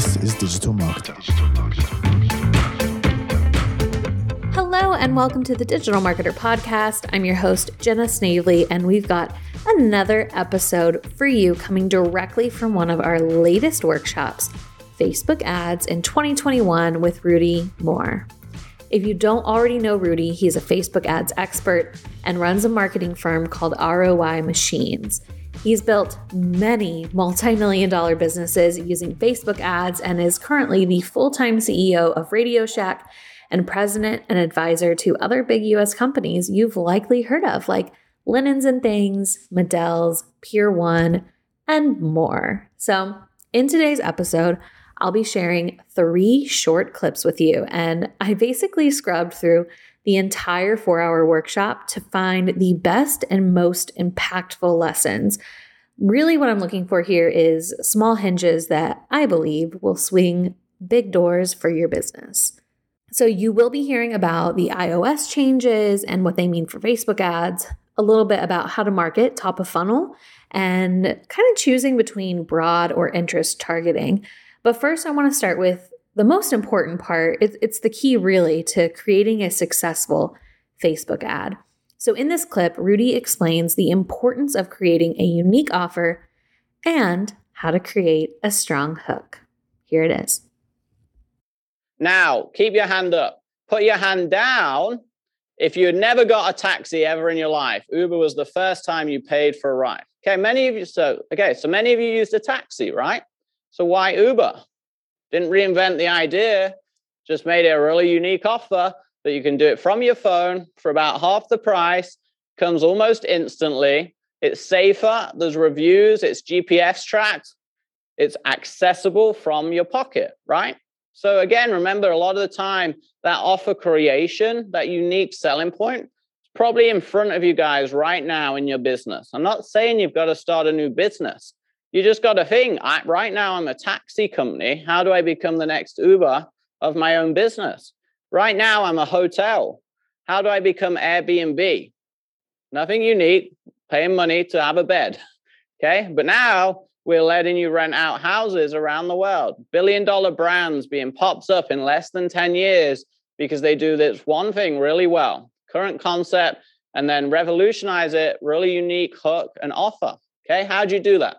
This is Digital Marketer. Hello, and welcome to the Digital Marketer Podcast. I'm your host, Jenna Snavely, and we've got another episode for you coming directly from one of our latest workshops Facebook ads in 2021 with Rudy Mawer. If you don't already know Rudy, he's a Facebook ads expert and runs a marketing firm called ROI Machines. He's built many multi million dollar businesses using Facebook ads and is currently the full time CEO of Radio Shack and president and advisor to other big US companies you've likely heard of, like Linens and Things, Modell's, Pier One, and more. So, in today's episode, I'll be sharing three short clips with you, and I basically scrubbed through the entire four hour workshop to find the best and most impactful lessons. Really, what I'm looking for here is small hinges that I believe will swing big doors for your business. So, you will be hearing about the iOS changes and what they mean for Facebook ads, a little bit about how to market top of funnel, and kind of choosing between broad or interest targeting. But first, I want to start with the most important part, it, it's the key really to creating a successful Facebook ad. So, in this clip, Rudy explains the importance of creating a unique offer and how to create a strong hook. Here it is. Now, keep your hand up. Put your hand down if you had never got a taxi ever in your life. Uber was the first time you paid for a ride. Okay, many of you, so, okay, so many of you used a taxi, right? So why Uber? Didn't reinvent the idea, just made it a really unique offer that you can do it from your phone for about half the price, comes almost instantly. It's safer, there's reviews, it's GPS tracked, it's accessible from your pocket, right? So, again, remember a lot of the time that offer creation, that unique selling point, is probably in front of you guys right now in your business. I'm not saying you've got to start a new business, you just got to think I, right now, I'm a taxi company. How do I become the next Uber of my own business? Right now, I'm a hotel. How do I become Airbnb? Nothing unique, paying money to have a bed. Okay. But now we're letting you rent out houses around the world. Billion dollar brands being pops up in less than 10 years because they do this one thing really well current concept and then revolutionize it, really unique hook and offer. Okay. How do you do that?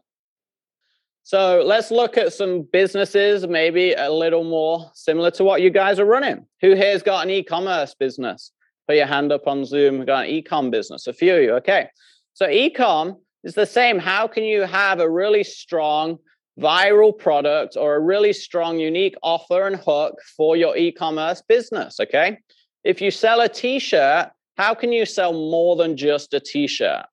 So let's look at some businesses, maybe a little more similar to what you guys are running. Who here's got an e-commerce business? Put your hand up on Zoom. We've got an e-com business. A few of you. Okay. So e-com is the same. How can you have a really strong viral product or a really strong unique offer and hook for your e-commerce business? Okay. If you sell a t-shirt, how can you sell more than just a t-shirt?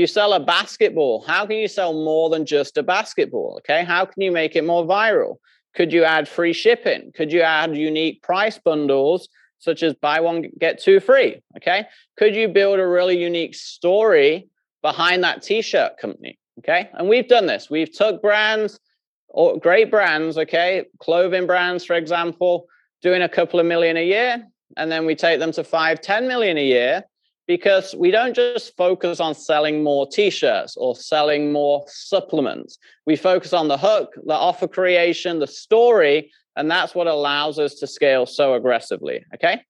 You sell a basketball, how can you sell more than just a basketball? Okay. How can you make it more viral? Could you add free shipping? Could you add unique price bundles such as buy one, get two free? Okay. Could you build a really unique story behind that t shirt company? Okay. And we've done this. We've took brands or great brands, okay, clothing brands, for example, doing a couple of million a year, and then we take them to five, 10 million a year because we don't just focus on selling more t-shirts or selling more supplements. We focus on the hook the offer creation the story and that's what allows us to scale so aggressively okay?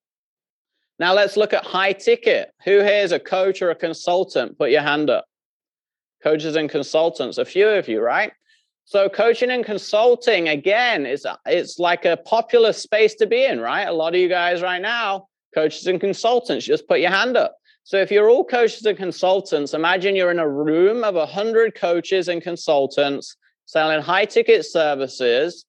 Now let's look at high ticket. Who here is a coach or a consultant? Put your hand up. Coaches and consultants a few of you right? So coaching and consulting again is it's like a popular space to be in right? A lot of you guys right now coaches and consultants just put your hand up so if you're all coaches and consultants, imagine you're in a room of 100 coaches and consultants selling high ticket services,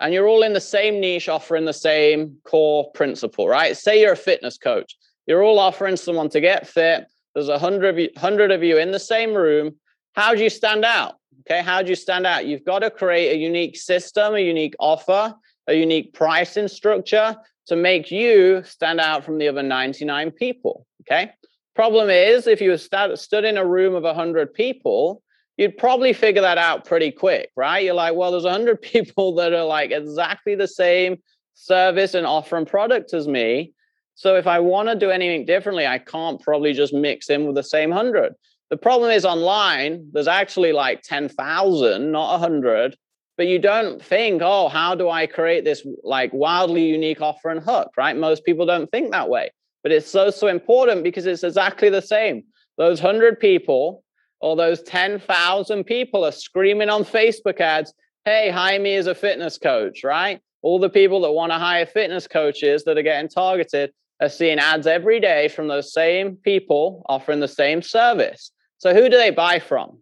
and you're all in the same niche offering the same core principle, right? Say you're a fitness coach. You're all offering someone to get fit. There's a hundred of you, hundred of you in the same room. How do you stand out? Okay, how do you stand out? You've got to create a unique system, a unique offer, a unique pricing structure to make you stand out from the other 99 people. Okay. Problem is, if you st- stood in a room of 100 people, you'd probably figure that out pretty quick, right? You're like, well, there's 100 people that are like exactly the same service and offer and product as me. So if I want to do anything differently, I can't probably just mix in with the same 100. The problem is online, there's actually like 10,000, not 100, but but you don't think, oh, how do I create this like wildly unique offer and hook, right? Most people don't think that way. But it's so, so important because it's exactly the same. Those 100 people or those 10,000 people are screaming on Facebook ads, hey, hire me as a fitness coach, right? All the people that want to hire fitness coaches that are getting targeted are seeing ads every day from those same people offering the same service. So who do they buy from?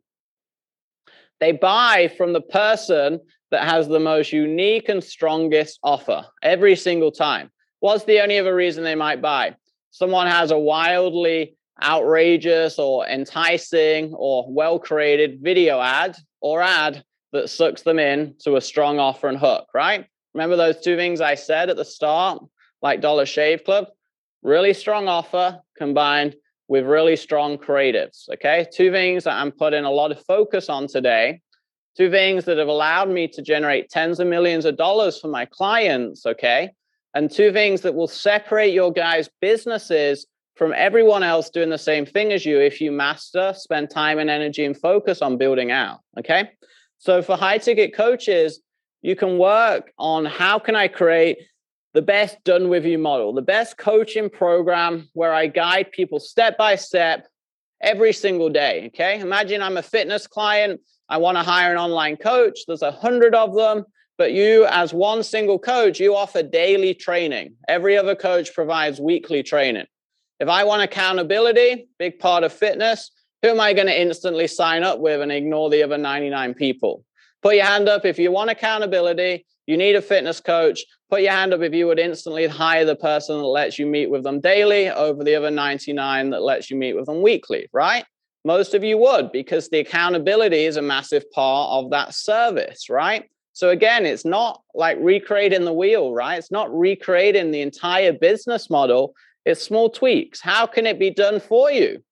They buy from the person that has the most unique and strongest offer every single time. What's the only other reason they might buy? Someone has a wildly outrageous or enticing or well created video ad or ad that sucks them in to a strong offer and hook, right? Remember those two things I said at the start, like Dollar Shave Club? Really strong offer combined with really strong creatives. Okay. Two things that I'm putting a lot of focus on today. Two things that have allowed me to generate tens of millions of dollars for my clients. Okay. And two things that will separate your guys' businesses from everyone else doing the same thing as you if you master, spend time and energy and focus on building out. Okay. So for high ticket coaches, you can work on how can I create the best done with you model, the best coaching program where I guide people step by step every single day. Okay. Imagine I'm a fitness client. I want to hire an online coach. There's a hundred of them, but you, as one single coach, you offer daily training. Every other coach provides weekly training. If I want accountability, big part of fitness, who am I going to instantly sign up with and ignore the other 99 people? Put your hand up if you want accountability, you need a fitness coach. Put your hand up if you would instantly hire the person that lets you meet with them daily over the other 99 that lets you meet with them weekly, right? Most of you would because the accountability is a massive part of that service, right? So again, it's not like recreating the wheel, right? It's not recreating the entire business model. It's small tweaks. How can it be done for you?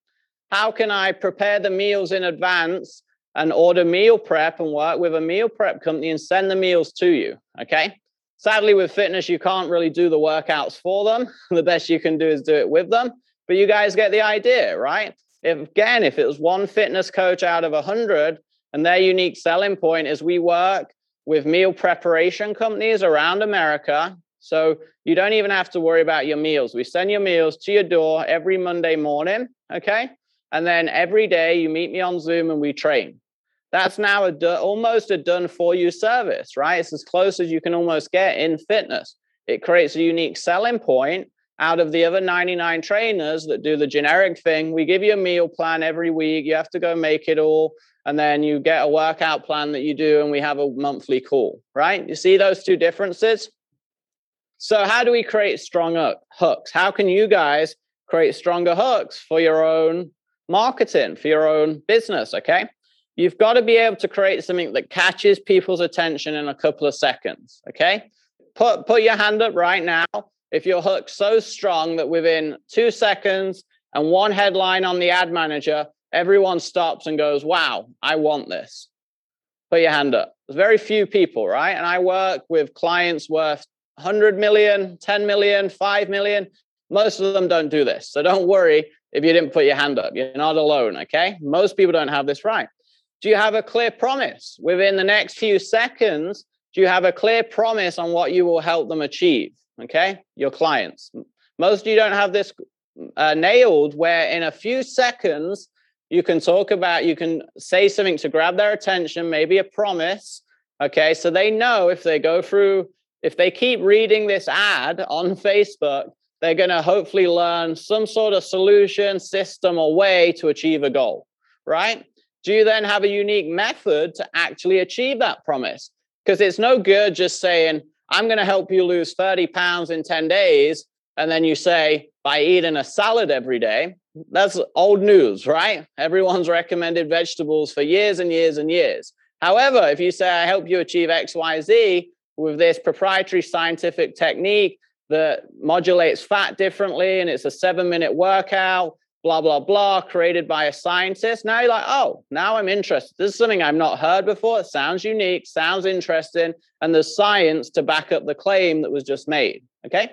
How can I prepare the meals in advance and order meal prep and work with a meal prep company and send the meals to you. Okay. Sadly, with fitness, you can't really do the workouts for them. the best you can do is do it with them. But you guys get the idea, right? If, again, if it was one fitness coach out of a 100 and their unique selling point is we work with meal preparation companies around America. So you don't even have to worry about your meals. We send your meals to your door every Monday morning. Okay. And then every day you meet me on Zoom and we train. That's now a do- almost a done for you service, right? It's as close as you can almost get in fitness. It creates a unique selling point out of the other 99 trainers that do the generic thing. We give you a meal plan every week. You have to go make it all. And then you get a workout plan that you do, and we have a monthly call, right? You see those two differences? So, how do we create stronger hooks? How can you guys create stronger hooks for your own marketing, for your own business? Okay. You've got to be able to create something that catches people's attention in a couple of seconds. Okay. Put, put your hand up right now. If your hook's so strong that within two seconds and one headline on the ad manager, everyone stops and goes, Wow, I want this. Put your hand up. There's very few people, right? And I work with clients worth 100 million, 10 million, 5 million. Most of them don't do this. So don't worry if you didn't put your hand up. You're not alone, okay? Most people don't have this right. Do you have a clear promise within the next few seconds? Do you have a clear promise on what you will help them achieve? Okay, your clients. Most of you don't have this uh, nailed where in a few seconds you can talk about, you can say something to grab their attention, maybe a promise. Okay, so they know if they go through, if they keep reading this ad on Facebook, they're going to hopefully learn some sort of solution, system, or way to achieve a goal, right? do you then have a unique method to actually achieve that promise? Because it's no good just saying, I'm going to help you lose 30 pounds in 10 days. And then you say, by eating a salad every day. That's old news, right? Everyone's recommended vegetables for years and years and years. However, if you say, I help you achieve XYZ with this proprietary scientific technique that modulates fat differently and it's a seven minute workout blah, blah, blah, created by a scientist. Now you're like, oh, now I'm interested. This is something I've not heard before. It sounds unique, sounds interesting, and there's science to back up the claim that was just made. Okay.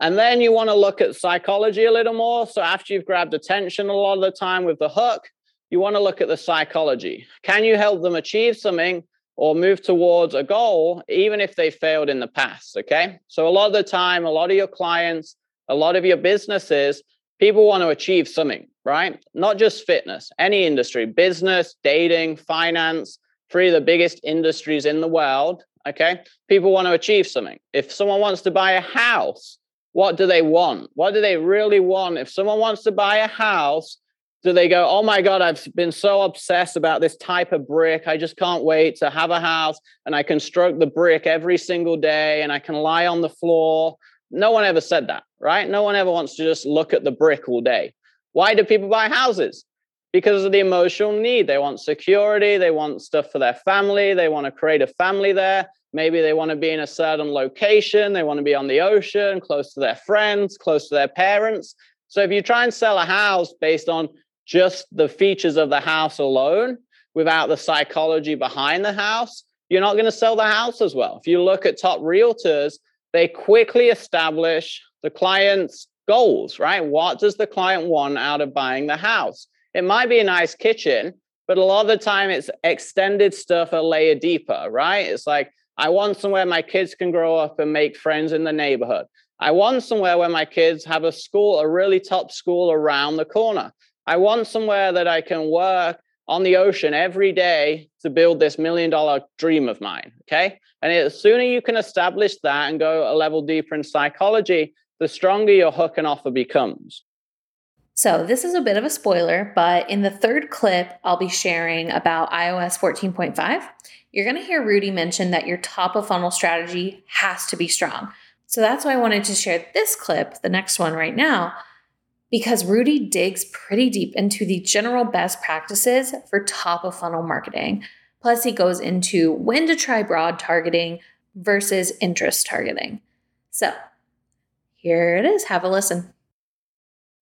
And then you want to look at psychology a little more. So after you've grabbed attention a lot of the time with the hook, you want to look at the psychology. Can you help them achieve something or move towards a goal, even if they failed in the past. Okay. So, a lot of the time, a lot of your clients, a lot of your businesses, people want to achieve something, right? Not just fitness, any industry, business, dating, finance, three of the biggest industries in the world. Okay. People want to achieve something. If someone wants to buy a house, what do they want? What do they really want? If someone wants to buy a house, do they go, oh my God, I've been so obsessed about this type of brick. I just can't wait to have a house and I can stroke the brick every single day and I can lie on the floor. No one ever said that, right? No one ever wants to just look at the brick all day. Why do people buy houses? Because of the emotional need. They want security, they want stuff for their family, they want to create a family there. Maybe they want to be in a certain location, they want to be on the ocean, close to their friends, close to their parents. So if you try and sell a house based on just the features of the house alone without the psychology behind the house, you're not going to sell the house as well. If you look at top realtors, they quickly establish the client's goals, right? What does the client want out of buying the house? It might be a nice kitchen, but a lot of the time it's extended stuff a layer deeper, right? It's like, I want somewhere my kids can grow up and make friends in the neighborhood. I want somewhere where my kids have a school, a really top school around the corner. I want somewhere that I can work on the ocean every day to build this million dollar dream of mine. Okay. And the sooner you can establish that and go a level deeper in psychology, the stronger your hook and offer becomes. So, this is a bit of a spoiler, but in the third clip, I'll be sharing about iOS 14.5. You're going to hear Rudy mention that your top of funnel strategy has to be strong. So, that's why I wanted to share this clip, the next one right now, because Rudy digs pretty deep into the general best practices for top of funnel marketing. Plus, he goes into when to try broad targeting versus interest targeting. So, here it is. Have a listen.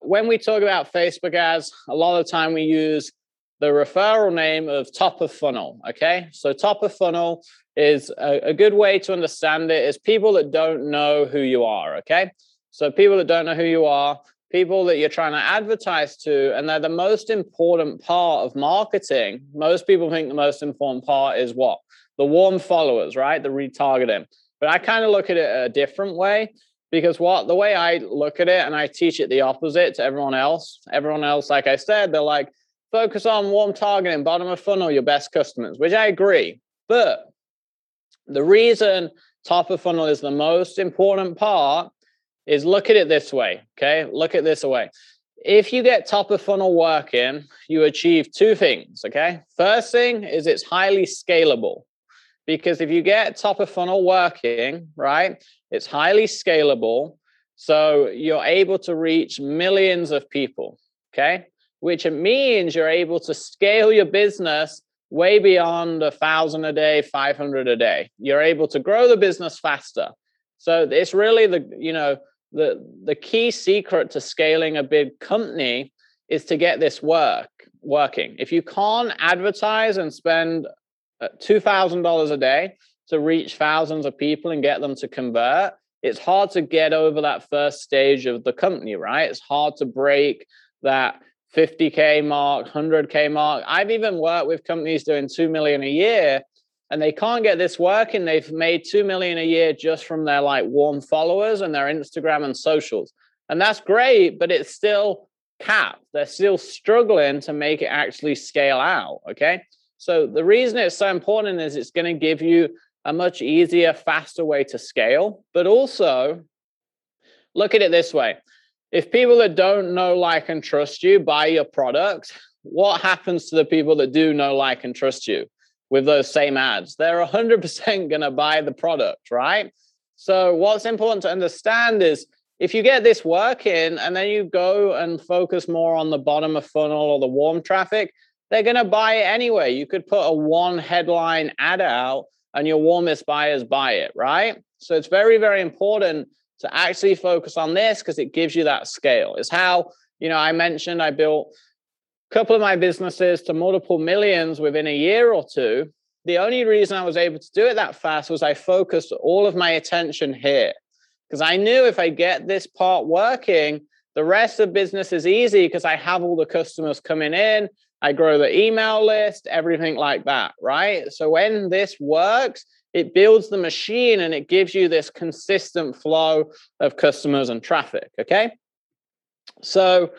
When we talk about Facebook ads, a lot of the time we use the referral name of top of funnel. Okay. So, top of funnel is a, a good way to understand it is people that don't know who you are. Okay. So, people that don't know who you are, people that you're trying to advertise to, and they're the most important part of marketing. Most people think the most important part is what? The warm followers, right? The retargeting. But I kind of look at it a different way because what the way I look at it and I teach it the opposite to everyone else. Everyone else, like I said, they're like, focus on warm targeting, bottom of funnel, your best customers, which I agree. But the reason top of funnel is the most important part is look at it this way. Okay. Look at this way. If you get top of funnel working, you achieve two things. Okay. First thing is it's highly scalable because if you get top of funnel working, right, it's highly scalable. So you're able to reach millions of people. Okay. Which it means you're able to scale your business way beyond a thousand a day, 500 a day. You're able to grow the business faster. So it's really the, you know, the the key secret to scaling a big company is to get this work working. If you can't advertise and spend uh, two thousand dollars a day to reach thousands of people and get them to convert, it's hard to get over that first stage of the company, right? It's hard to break that 50k mark, 100k mark. I've even worked with companies doing 2 million a year and they can't get this working. They've made 2 million a year just from their like warm followers and their Instagram and socials. And that's great, but it's still capped. They're still struggling to make it actually scale out. Okay. So the reason it's so important is it's going to give you a much easier, faster way to scale. But also, look at it this way if people that don't know, like, and trust you buy your product, what happens to the people that do know, like, and trust you? with those same ads. They're 100% going to buy the product, right? So, what's important to understand is if you get this working and then you go and focus more on the bottom of funnel or the warm traffic, they're going to buy it anyway. You could put a one headline ad out and your warmest buyers buy it, right? So, it's very, very important to actually focus on this because it gives you that scale. It's how, you know, I mentioned I built a couple of my businesses to multiple millions within a year or two. The only reason I was able to do it that fast was I focused all of my attention here because I knew if I get this part working, the rest of business is easy because I have all the customers coming in. I grow the email list, everything like that, right? So when this works, it builds the machine and it gives you this consistent flow of customers and traffic, okay? So,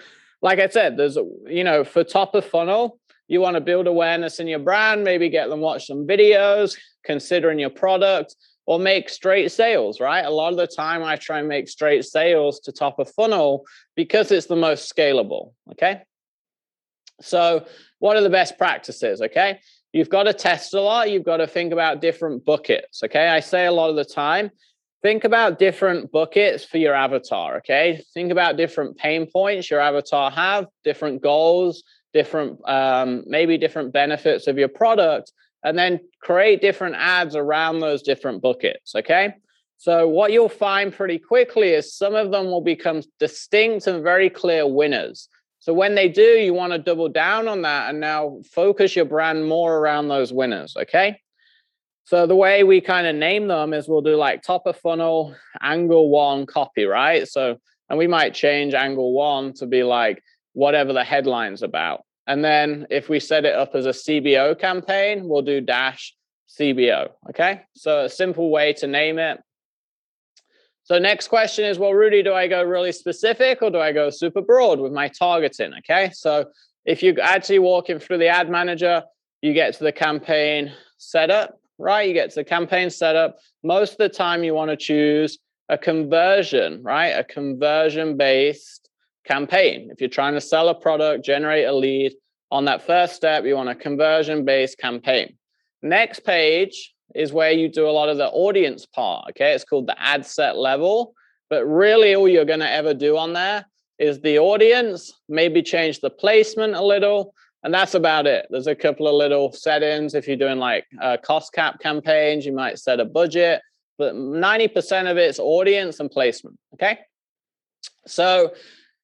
like I said, there's, you know, for top of funnel, you want to build awareness in your brand, maybe get them watch some videos, considering your product, or make straight sales, right? A lot of the time I try and make straight sales to top of funnel because it's the most scalable, okay? So, what are the best practices? Okay. You've got to test a lot. You've got to think about different buckets. Okay. I say a lot of the time, think about different buckets for your avatar. Okay. Think about different pain points your avatar have, different goals, different, um, maybe different benefits of your product, and then create different ads around those different buckets. Okay. So, what you'll find pretty quickly is some of them will become distinct and very clear winners. So when they do, you want to double down on that and now focus your brand more around those winners. Okay. So the way we kind of name them is we'll do like top of funnel, angle one copy, right? So, and we might change angle one to be like whatever the headline's about. And then if we set it up as a CBO campaign, we'll do dash CBO. Okay. So a simple way to name it. So next question is, well, Rudy, do I go really specific or do I go super broad with my targeting? Okay. So if you actually walking through the ad manager, you get to the campaign setup, right? You get to the campaign setup. Most of the time you want to choose a conversion, right? A conversion based campaign. If you're trying to sell a product, generate a lead, on that first step, you want a conversion based campaign. Next page is where you do a lot of the audience part. Okay, it's called the ad set level. But really, all you're going to ever do on there is the audience, maybe change the placement a little, and that's about it. There's a couple of little settings. If you're doing like uh, cost cap campaigns, you might set a budget, but 90% of it's audience and placement. Okay. So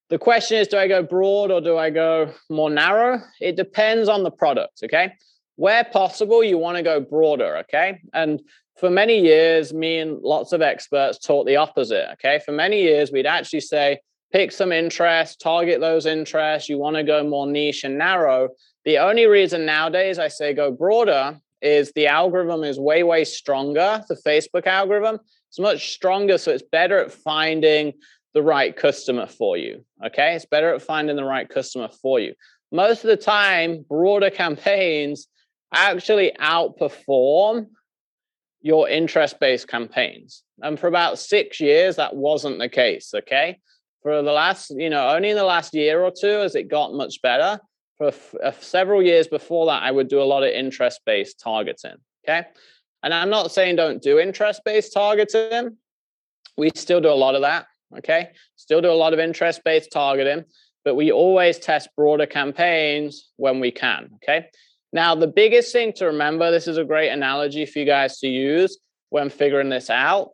the question is do I go broad or do I go more narrow? It depends on the product. Okay where possible, you want to go broader, okay? And for many years, me and lots of experts taught the opposite, okay? For many years, we'd actually say, pick some interest, target those interests. You want to go more niche and narrow. The only reason nowadays I say go broader is the algorithm is way, way stronger. The Facebook algorithm is much stronger. So it's better at finding the right customer for you. Okay. It's better at finding the right customer for you. Most of the time, broader campaigns actually outperform your interest based campaigns. And for about six years, that wasn't the case. Okay. For the last, you know, only in the last year or two has it got much better. For f- uh, several years before that, I would do a lot of interest based targeting. Okay. And I'm not saying don't do interest based targeting. We still do a lot of that. Okay. Still do a lot of interest based targeting, but we always test broader campaigns when we can. Okay. Now, the biggest thing to remember this is a great analogy for you guys to use when figuring this out.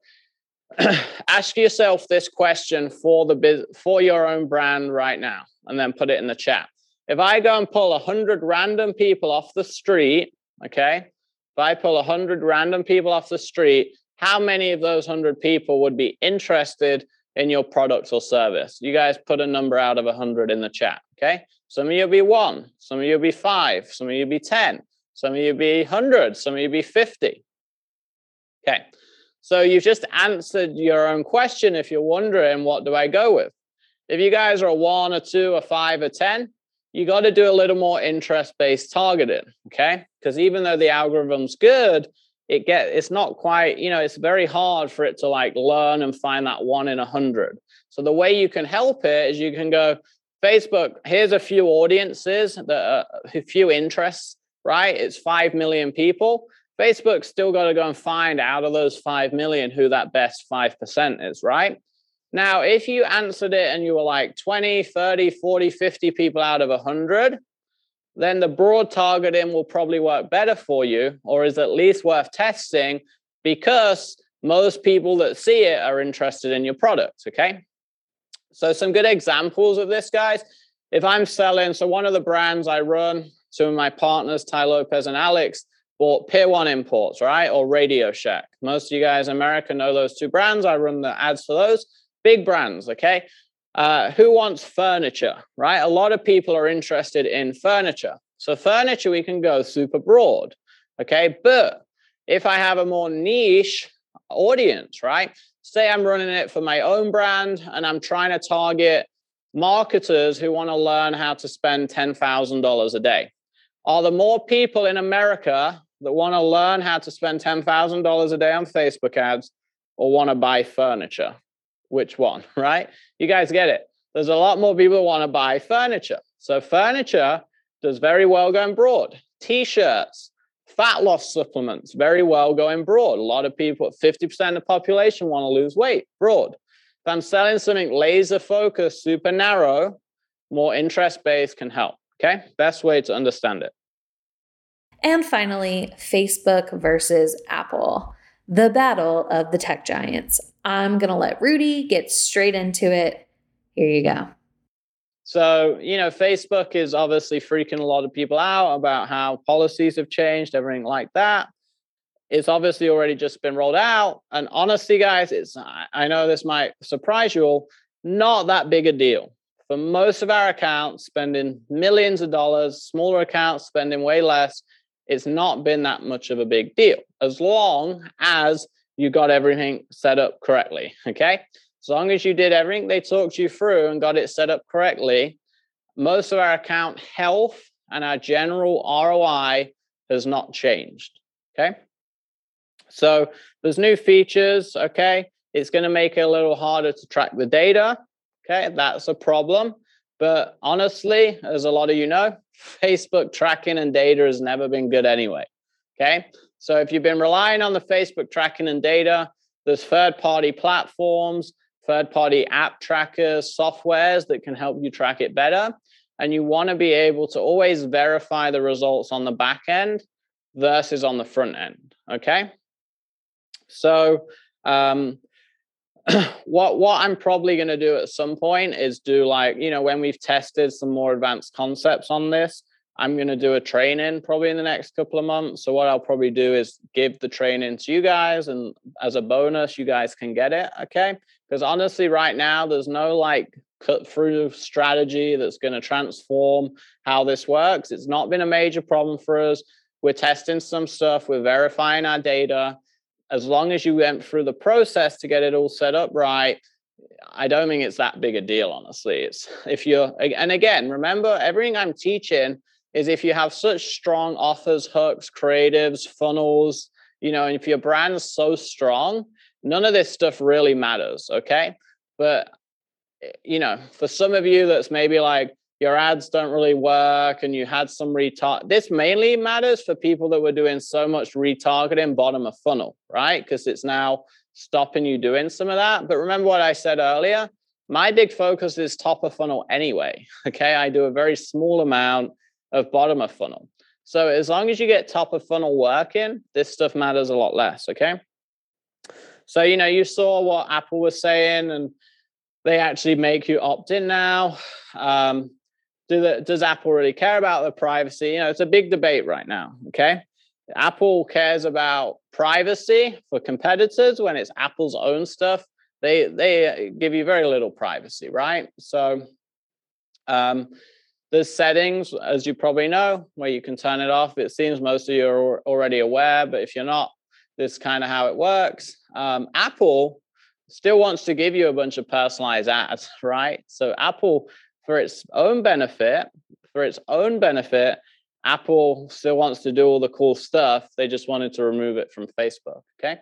Ask yourself this question for the biz- for your own brand right now, and then put it in the chat. If I go and pull 100 random people off the street, okay, if I pull 100 random people off the street, how many of those 100 people would be interested in your product or service? You guys put a number out of 100 in the chat, okay? Some of you will be one, some of you will be five, some of you will be 10, some of you will be 100, some of you will be 50. Okay, so you've just answered your own question if you're wondering, what do I go with? If you guys are a one, a two, a five, a 10, you got to do a little more interest based targeting, okay? Because even though the algorithm's good, it get it's not quite you know it's very hard for it to like learn and find that one in a hundred so the way you can help it is you can go Facebook, here's a few audiences, that a few interests, right? It's 5 million people. Facebook's still got to go and find out of those 5 million who that best 5% is, right? Now, if you answered it and you were like 20, 30, 40, 50 people out of 100, then the broad targeting will probably work better for you or is at least worth testing because most people that see it are interested in your product, okay? So some good examples of this, guys. If I'm selling, so one of the brands I run, two of my partners, Tai Lopez and Alex, bought Pier One Imports, right? Or Radio Shack. Most of you guys in America know those two brands. I run the ads for those. Big brands, okay? Uh, who wants furniture, right? A lot of people are interested in furniture. So furniture, we can go super broad. Okay. But if I have a more niche audience, right? Say I'm running it for my own brand and I'm trying to target marketers who want to learn how to spend $10,000 a day. Are there more people in America that want to learn how to spend $10,000 a day on Facebook ads or want to buy furniture? Which one, right? You guys get it. There's a lot more people that want to buy furniture. So, furniture does very well going broad. T shirts, fat loss supplements, very well going broad. A lot of people, 50% of the population want to lose weight broad. If I'm selling something laser focused, super narrow, more interest based can help. Okay. Best way to understand it. And finally, Facebook versus Apple, the battle of the tech giants. I'm going to let Rudy get straight into it. Here you go. So, you know, Facebook is obviously freaking a lot of people out about how policies have changed, everything like that. It's obviously already just been rolled out. And honestly, guys, it's I know this might surprise you all, not that big a deal. For most of our accounts, spending millions of dollars, smaller accounts spending way less, it's not been that much of a big deal as long as you got everything set up correctly. Okay. As long as you did everything they talked you through and got it set up correctly, most of our account health and our general ROI has not changed. Okay. So there's new features. Okay. It's going to make it a little harder to track the data. Okay. That's a problem. But honestly, as a lot of you know, Facebook tracking and data has never been good anyway. Okay. So if you've been relying on the Facebook tracking and data, there's third party platforms third party app trackers, softwares that can help you track it better. And you want to be able to always verify the results on the back end versus on the front end. Okay. So, um, what what I'm probably going to do at some point is do like you know when we've tested some more advanced concepts on this, I'm going to do a training probably in the next couple of months. So what I'll probably do is give the training to you guys, and as a bonus, you guys can get it. Okay, because honestly, right now, there's no like cut through strategy that's going to transform how this works. It's not been a major problem for us. We're testing some stuff, we're verifying our data. As long as you went through the process to get it all set up right, I don't think it's that big a deal, honestly. It's if you're, and again, remember everything I'm teaching is if you have such strong offers, hooks, creatives, funnels, you know, and if your brand's so strong, none of this stuff really matters okay? But you know for some of you that's maybe like your ads don't really work and you had some retarget this mainly matters for people that were doing so much retargeting bottom of funnel right? Because it's now stopping you doing some of that. But remember what i said earlier? My big focus is top of funnel anyway okay? I do a very small amount of bottom of funnel so as long as you get top of funnel working this stuff matters a lot less okay so, you know, you saw what Apple was saying, and they actually make you opt in now. Um, do the, does Apple really care about the privacy? You know, it's a big debate right now. Okay. Apple cares about privacy for competitors when it's Apple's own stuff. They they give you very little privacy, right? So um, there's settings, as you probably know, where you can turn it off. It seems most of you are already aware, but if you're not, this is kind of how it works. Um, Apple still wants to give you a bunch of personalized ads, right? So Apple, for its own benefit, for its own benefit, Apple still wants to do all the cool stuff. They just wanted to remove it from Facebook. Okay.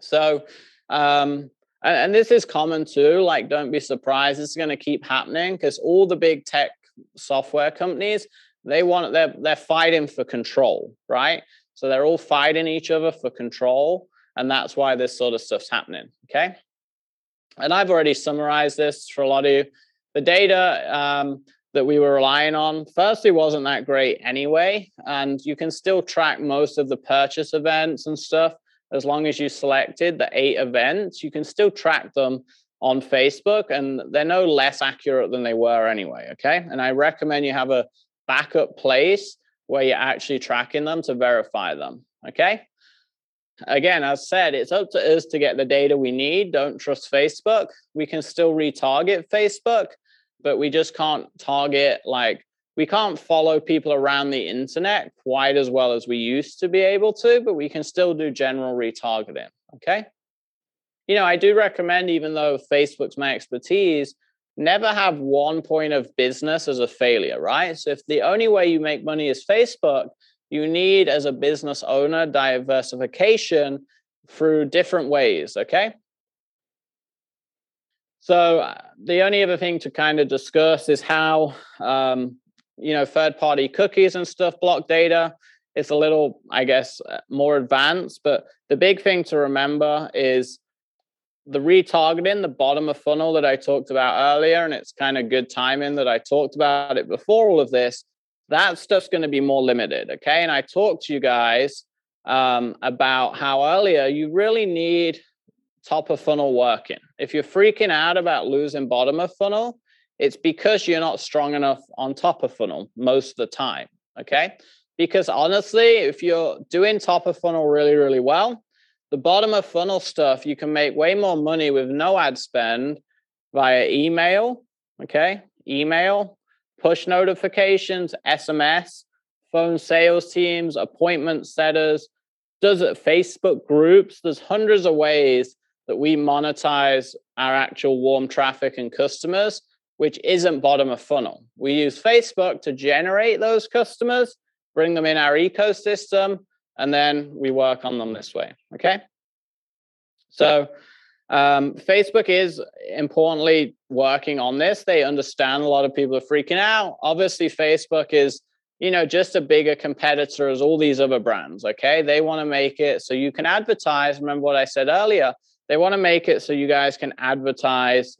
So, um, and, and this is common too. Like, don't be surprised. This is going to keep happening because all the big tech software companies they want they're they're fighting for control, right? So they're all fighting each other for control. And that's why this sort of stuff's happening. Okay. And I've already summarized this for a lot of you. The data um, that we were relying on, firstly, wasn't that great anyway. And you can still track most of the purchase events and stuff. As long as you selected the eight events, you can still track them on Facebook and they're no less accurate than they were anyway. Okay. And I recommend you have a backup place where you're actually tracking them to verify them. Okay. Again, as said, it's up to us to get the data we need. Don't trust Facebook. We can still retarget Facebook, but we just can't target like we can't follow people around the internet quite as well as we used to be able to, but we can still do general retargeting. Okay. You know, I do recommend, even though Facebook's my expertise, never have one point of business as a failure, right? So if the only way you make money is Facebook, you need, as a business owner, diversification through different ways. Okay. So uh, the only other thing to kind of discuss is how um, you know third-party cookies and stuff block data. It's a little, I guess, uh, more advanced, but the big thing to remember is the retargeting, the bottom of funnel that I talked about earlier, and it's kind of good timing that I talked about it before all of this. That stuff's going to be more limited, okay? And I talked to you guys um, about how earlier you really need top of funnel working. If you're freaking out about losing bottom of funnel, it's because you're not strong enough on top of funnel most of the time. Okay. Because honestly, if you're doing top of funnel really, really well, the bottom of funnel stuff, you can make way more money with no ad spend via email. Okay. Email, push notifications, SMS, phone sales teams, appointment setters, does it Facebook groups. There's hundreds of ways that we monetize our actual warm traffic and customers, which isn't bottom of funnel. We use Facebook to generate those customers, bring them in our ecosystem, and then we work on them this way. Okay. So, um, Facebook is importantly working on this. They understand a lot of people are freaking out. Obviously, Facebook is, you know, just a bigger competitor as all these other brands. Okay. They want to make it so you can advertise. Remember what I said earlier they want to make it so you guys can advertise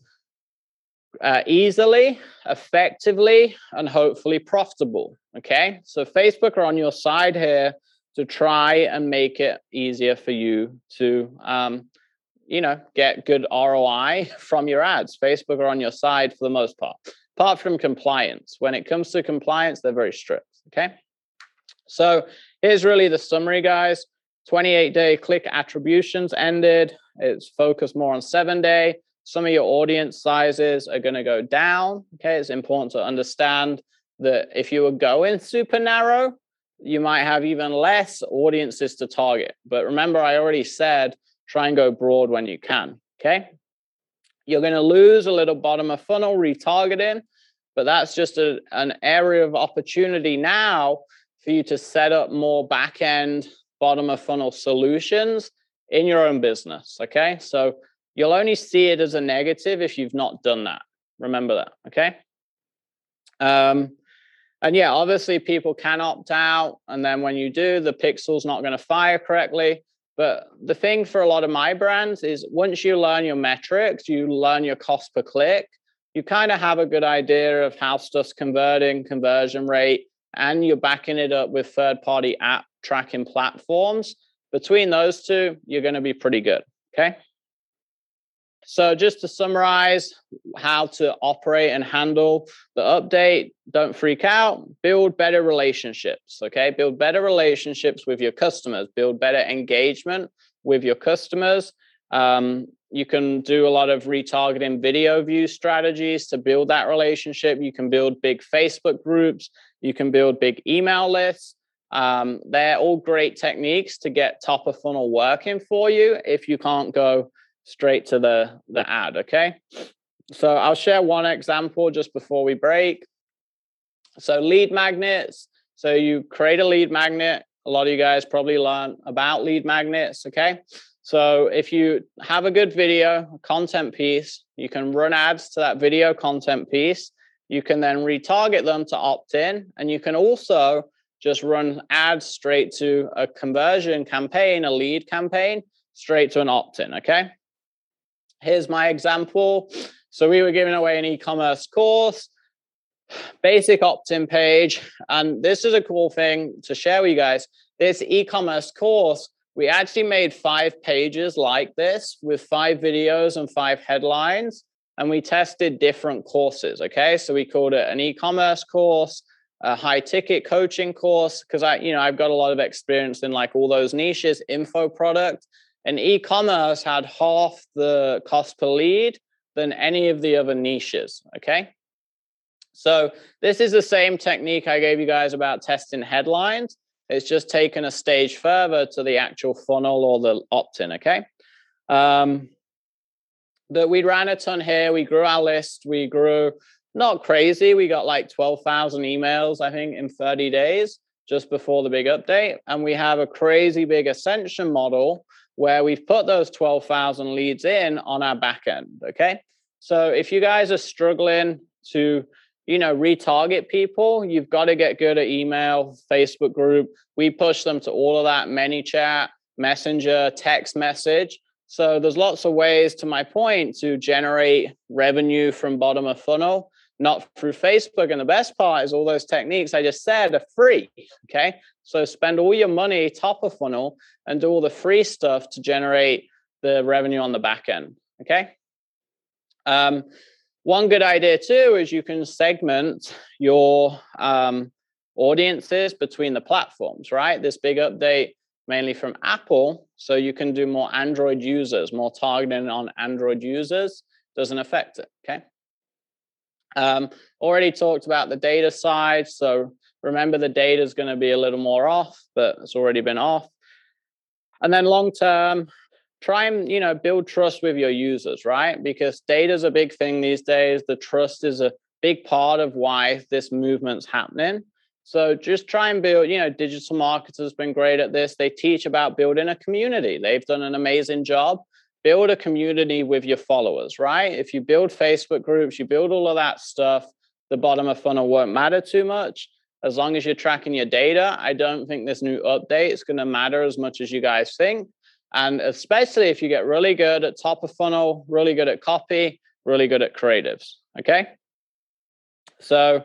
uh, easily, effectively, and hopefully profitable. Okay. So Facebook are on your side here to try and make it easier for you to, um, you know, get good ROI from your ads. Facebook are on your side for the most part, apart from compliance. When it comes to compliance, they're very strict. Okay. So here's really the summary, guys. 28 day click attributions ended. It's focused more on seven day. Some of your audience sizes are going to go down. Okay. It's important to understand that if you were going super narrow, you might have even less audiences to target. But remember, I already said try and go broad when you can. Okay. You're going to lose a little bottom of funnel retargeting, but that's just a, an area of opportunity now for you to set up more back end bottom of funnel solutions in your own business. Okay. So you'll only see it as a negative if you've not done that. Remember that. Okay. Um, and yeah, obviously people can opt out. And then when you do, the pixel's not going to fire correctly. But the thing for a lot of my brands is once you learn your metrics, you learn your cost per click, you kind of have a good idea of how stuff's converting, conversion rate, and you're backing it up with third party app tracking platforms. Between those two, you're going to be pretty good. Okay. So, just to summarize how to operate and handle the update, don't freak out, build better relationships. Okay. Build better relationships with your customers, build better engagement with your customers. Um, you can do a lot of retargeting video view strategies to build that relationship. You can build big Facebook groups, you can build big email lists. Um, they're all great techniques to get top of funnel working for you if you can't go straight to the, the ad. Okay. So I'll share one example just before we break. So, lead magnets. So, you create a lead magnet. A lot of you guys probably learned about lead magnets. Okay. So, if you have a good video, content piece, you can run ads to that video content piece. You can then retarget them to opt in. And you can also just run ads straight to a conversion campaign, a lead campaign, straight to an opt in. Okay. Here's my example. So we were giving away an e commerce course, basic opt in page. And this is a cool thing to share with you guys. This e commerce course, we actually made five pages like this with five videos and five headlines. And we tested different courses. Okay. So we called it an e commerce course a high ticket coaching course because I, you know, I've got a lot of experience in like all those niches, info product, and e-commerce had half the cost per lead than any of the other niches. Okay. So this is the same technique I gave you guys about testing headlines. It's just taken a stage further to the actual funnel or the opt-in, okay? Um, that we ran a ton here. We grew our list. We grew not crazy. We got like 12,000 emails, I think, in 30 days just before the big update. And we have a crazy big ascension model where we've put those 12,000 leads in on our back end. Okay. So if you guys are struggling to, you know, retarget people, you've got to get good at email, Facebook group. We push them to all of that, ManyChat, Messenger, text message. So there's lots of ways, to my point, to generate revenue from bottom of funnel not through Facebook. And the best part is all those techniques I just said are free. Okay. So spend all your money top of funnel and do all the free stuff to generate the revenue on the back end. Okay. Um, one good idea too is you can segment your um, audiences between the platforms, right? This big update mainly from Apple. So you can do more Android users, more targeting on Android users doesn't affect it. Okay. Um, already talked about the data side. So remember the data is going to be a little more off, but it's already been off. And then long term, try and you know build trust with your users, right? Because data is a big thing these days. The trust is a big part of why this movement's happening. So just try and build, you know, digital marketers have been great at this. They teach about building a community. They've done an amazing job build a community with your followers, right? If you build Facebook groups, you build all of that stuff, the bottom of funnel won't matter too much. As long as you're tracking your data, I don't think this new update is going to matter as much as you guys think. And especially if you get really good at top of funnel, really good at copy, really good at creatives. Okay. So,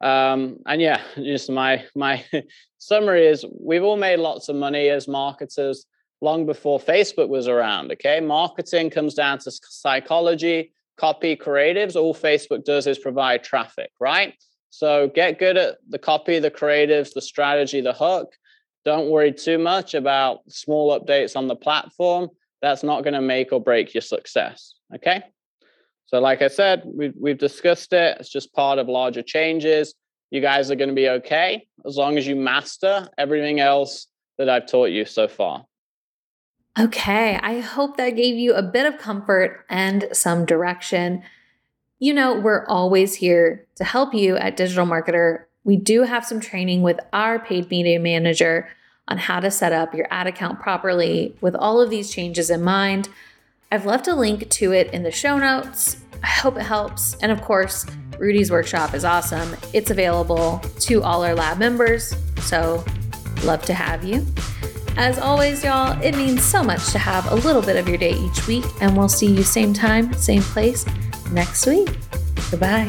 um, and yeah, just my my summary is we've all made lots of money as marketers long before Facebook was around. Okay. Marketing comes down to psychology, copy, creatives. All Facebook does is provide traffic, right? So get good at the copy, the creatives, the strategy, the hook. Don't worry too much about small updates on the platform. That's not going to make or break your success. Okay. So, like I said, we've, we've discussed it. It's just part of larger changes. You guys are going to be okay as long as you master everything else that I've taught you so far. Okay, I hope that gave you a bit of comfort and some direction. You know, we're always here to help you at Digital Marketer. We do have some training with our paid media manager on how to set up your ad account properly with all of these changes in mind. I've left a link to it in the show notes. I hope it helps. And of course, Rudy's workshop is awesome. It's available to all our lab members. So, love to have you. As always, y'all, it means so much to have a little bit of your day each week, and we'll see you same time, same place next week. Goodbye.